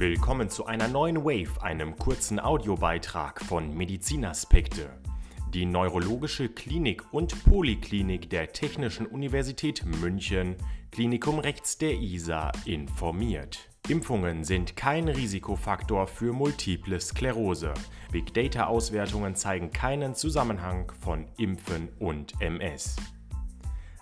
Willkommen zu einer neuen Wave, einem kurzen Audiobeitrag von Medizinaspekte. Die Neurologische Klinik und Poliklinik der Technischen Universität München, Klinikum rechts der ISA, informiert. Impfungen sind kein Risikofaktor für multiple Sklerose. Big Data-Auswertungen zeigen keinen Zusammenhang von Impfen und MS.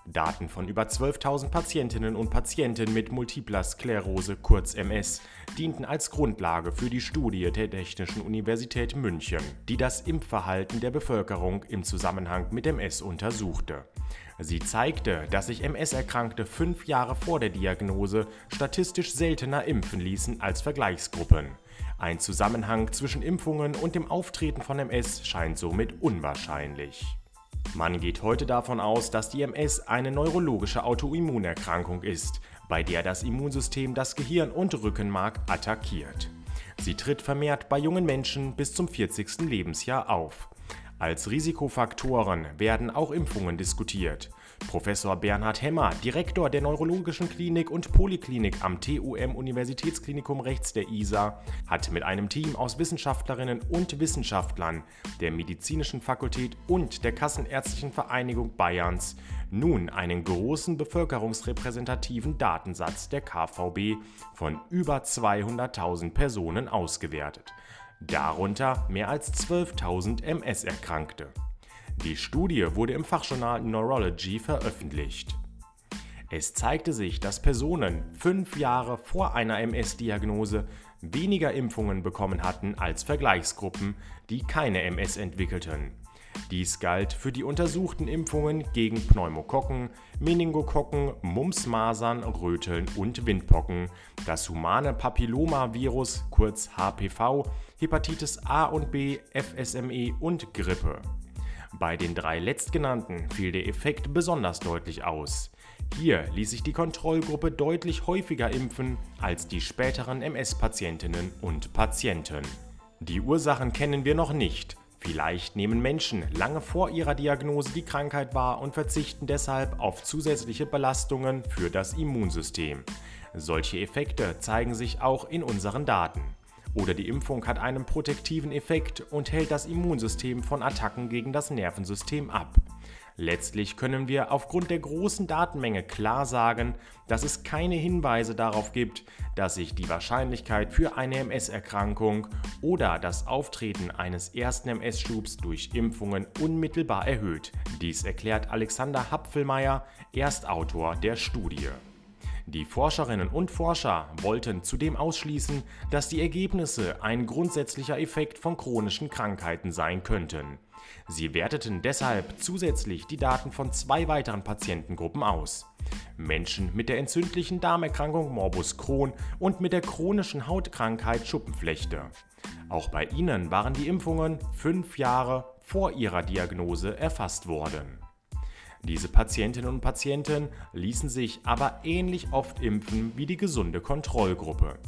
Daten von über 12.000 Patientinnen und Patienten mit multipler Sklerose kurz MS dienten als Grundlage für die Studie der Technischen Universität München, die das Impfverhalten der Bevölkerung im Zusammenhang mit MS untersuchte. Sie zeigte, dass sich MS-Erkrankte fünf Jahre vor der Diagnose statistisch seltener impfen ließen als Vergleichsgruppen. Ein Zusammenhang zwischen Impfungen und dem Auftreten von MS scheint somit unwahrscheinlich. Man geht heute davon aus, dass die MS eine neurologische Autoimmunerkrankung ist, bei der das Immunsystem das Gehirn und Rückenmark attackiert. Sie tritt vermehrt bei jungen Menschen bis zum 40. Lebensjahr auf. Als Risikofaktoren werden auch Impfungen diskutiert. Professor Bernhard Hemmer, Direktor der Neurologischen Klinik und Poliklinik am TUM Universitätsklinikum rechts der ISA, hat mit einem Team aus Wissenschaftlerinnen und Wissenschaftlern der Medizinischen Fakultät und der Kassenärztlichen Vereinigung Bayerns nun einen großen bevölkerungsrepräsentativen Datensatz der KVB von über 200.000 Personen ausgewertet darunter mehr als 12.000 MS-Erkrankte. Die Studie wurde im Fachjournal Neurology veröffentlicht. Es zeigte sich, dass Personen fünf Jahre vor einer MS-Diagnose weniger Impfungen bekommen hatten als Vergleichsgruppen, die keine MS entwickelten. Dies galt für die untersuchten Impfungen gegen Pneumokokken, Meningokokken, Mumps, Masern, Röteln und Windpocken, das humane Papillomavirus kurz HPV, Hepatitis A und B, FSME und Grippe. Bei den drei letztgenannten fiel der Effekt besonders deutlich aus. Hier ließ sich die Kontrollgruppe deutlich häufiger impfen als die späteren MS-Patientinnen und Patienten. Die Ursachen kennen wir noch nicht, Vielleicht nehmen Menschen lange vor ihrer Diagnose die Krankheit wahr und verzichten deshalb auf zusätzliche Belastungen für das Immunsystem. Solche Effekte zeigen sich auch in unseren Daten. Oder die Impfung hat einen protektiven Effekt und hält das Immunsystem von Attacken gegen das Nervensystem ab. Letztlich können wir aufgrund der großen Datenmenge klar sagen, dass es keine Hinweise darauf gibt, dass sich die Wahrscheinlichkeit für eine MS-Erkrankung oder das Auftreten eines ersten MS-Schubs durch Impfungen unmittelbar erhöht. Dies erklärt Alexander Hapfelmeier, Erstautor der Studie. Die Forscherinnen und Forscher wollten zudem ausschließen, dass die Ergebnisse ein grundsätzlicher Effekt von chronischen Krankheiten sein könnten. Sie werteten deshalb zusätzlich die Daten von zwei weiteren Patientengruppen aus. Menschen mit der entzündlichen Darmerkrankung Morbus Crohn und mit der chronischen Hautkrankheit Schuppenflechte. Auch bei ihnen waren die Impfungen fünf Jahre vor ihrer Diagnose erfasst worden. Diese Patientinnen und Patienten ließen sich aber ähnlich oft impfen wie die gesunde Kontrollgruppe.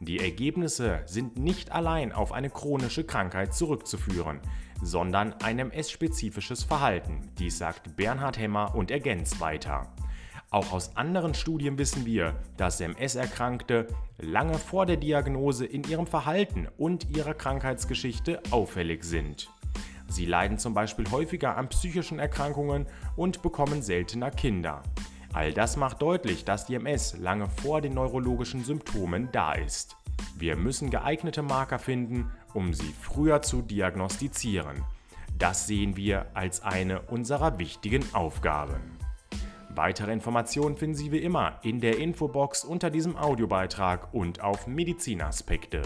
Die Ergebnisse sind nicht allein auf eine chronische Krankheit zurückzuführen, sondern ein MS-spezifisches Verhalten. Dies sagt Bernhard Hemmer und ergänzt weiter. Auch aus anderen Studien wissen wir, dass MS-Erkrankte lange vor der Diagnose in ihrem Verhalten und ihrer Krankheitsgeschichte auffällig sind. Sie leiden zum Beispiel häufiger an psychischen Erkrankungen und bekommen seltener Kinder. All das macht deutlich, dass die MS lange vor den neurologischen Symptomen da ist. Wir müssen geeignete Marker finden, um sie früher zu diagnostizieren. Das sehen wir als eine unserer wichtigen Aufgaben. Weitere Informationen finden Sie wie immer in der Infobox unter diesem Audiobeitrag und auf Medizinaspekte.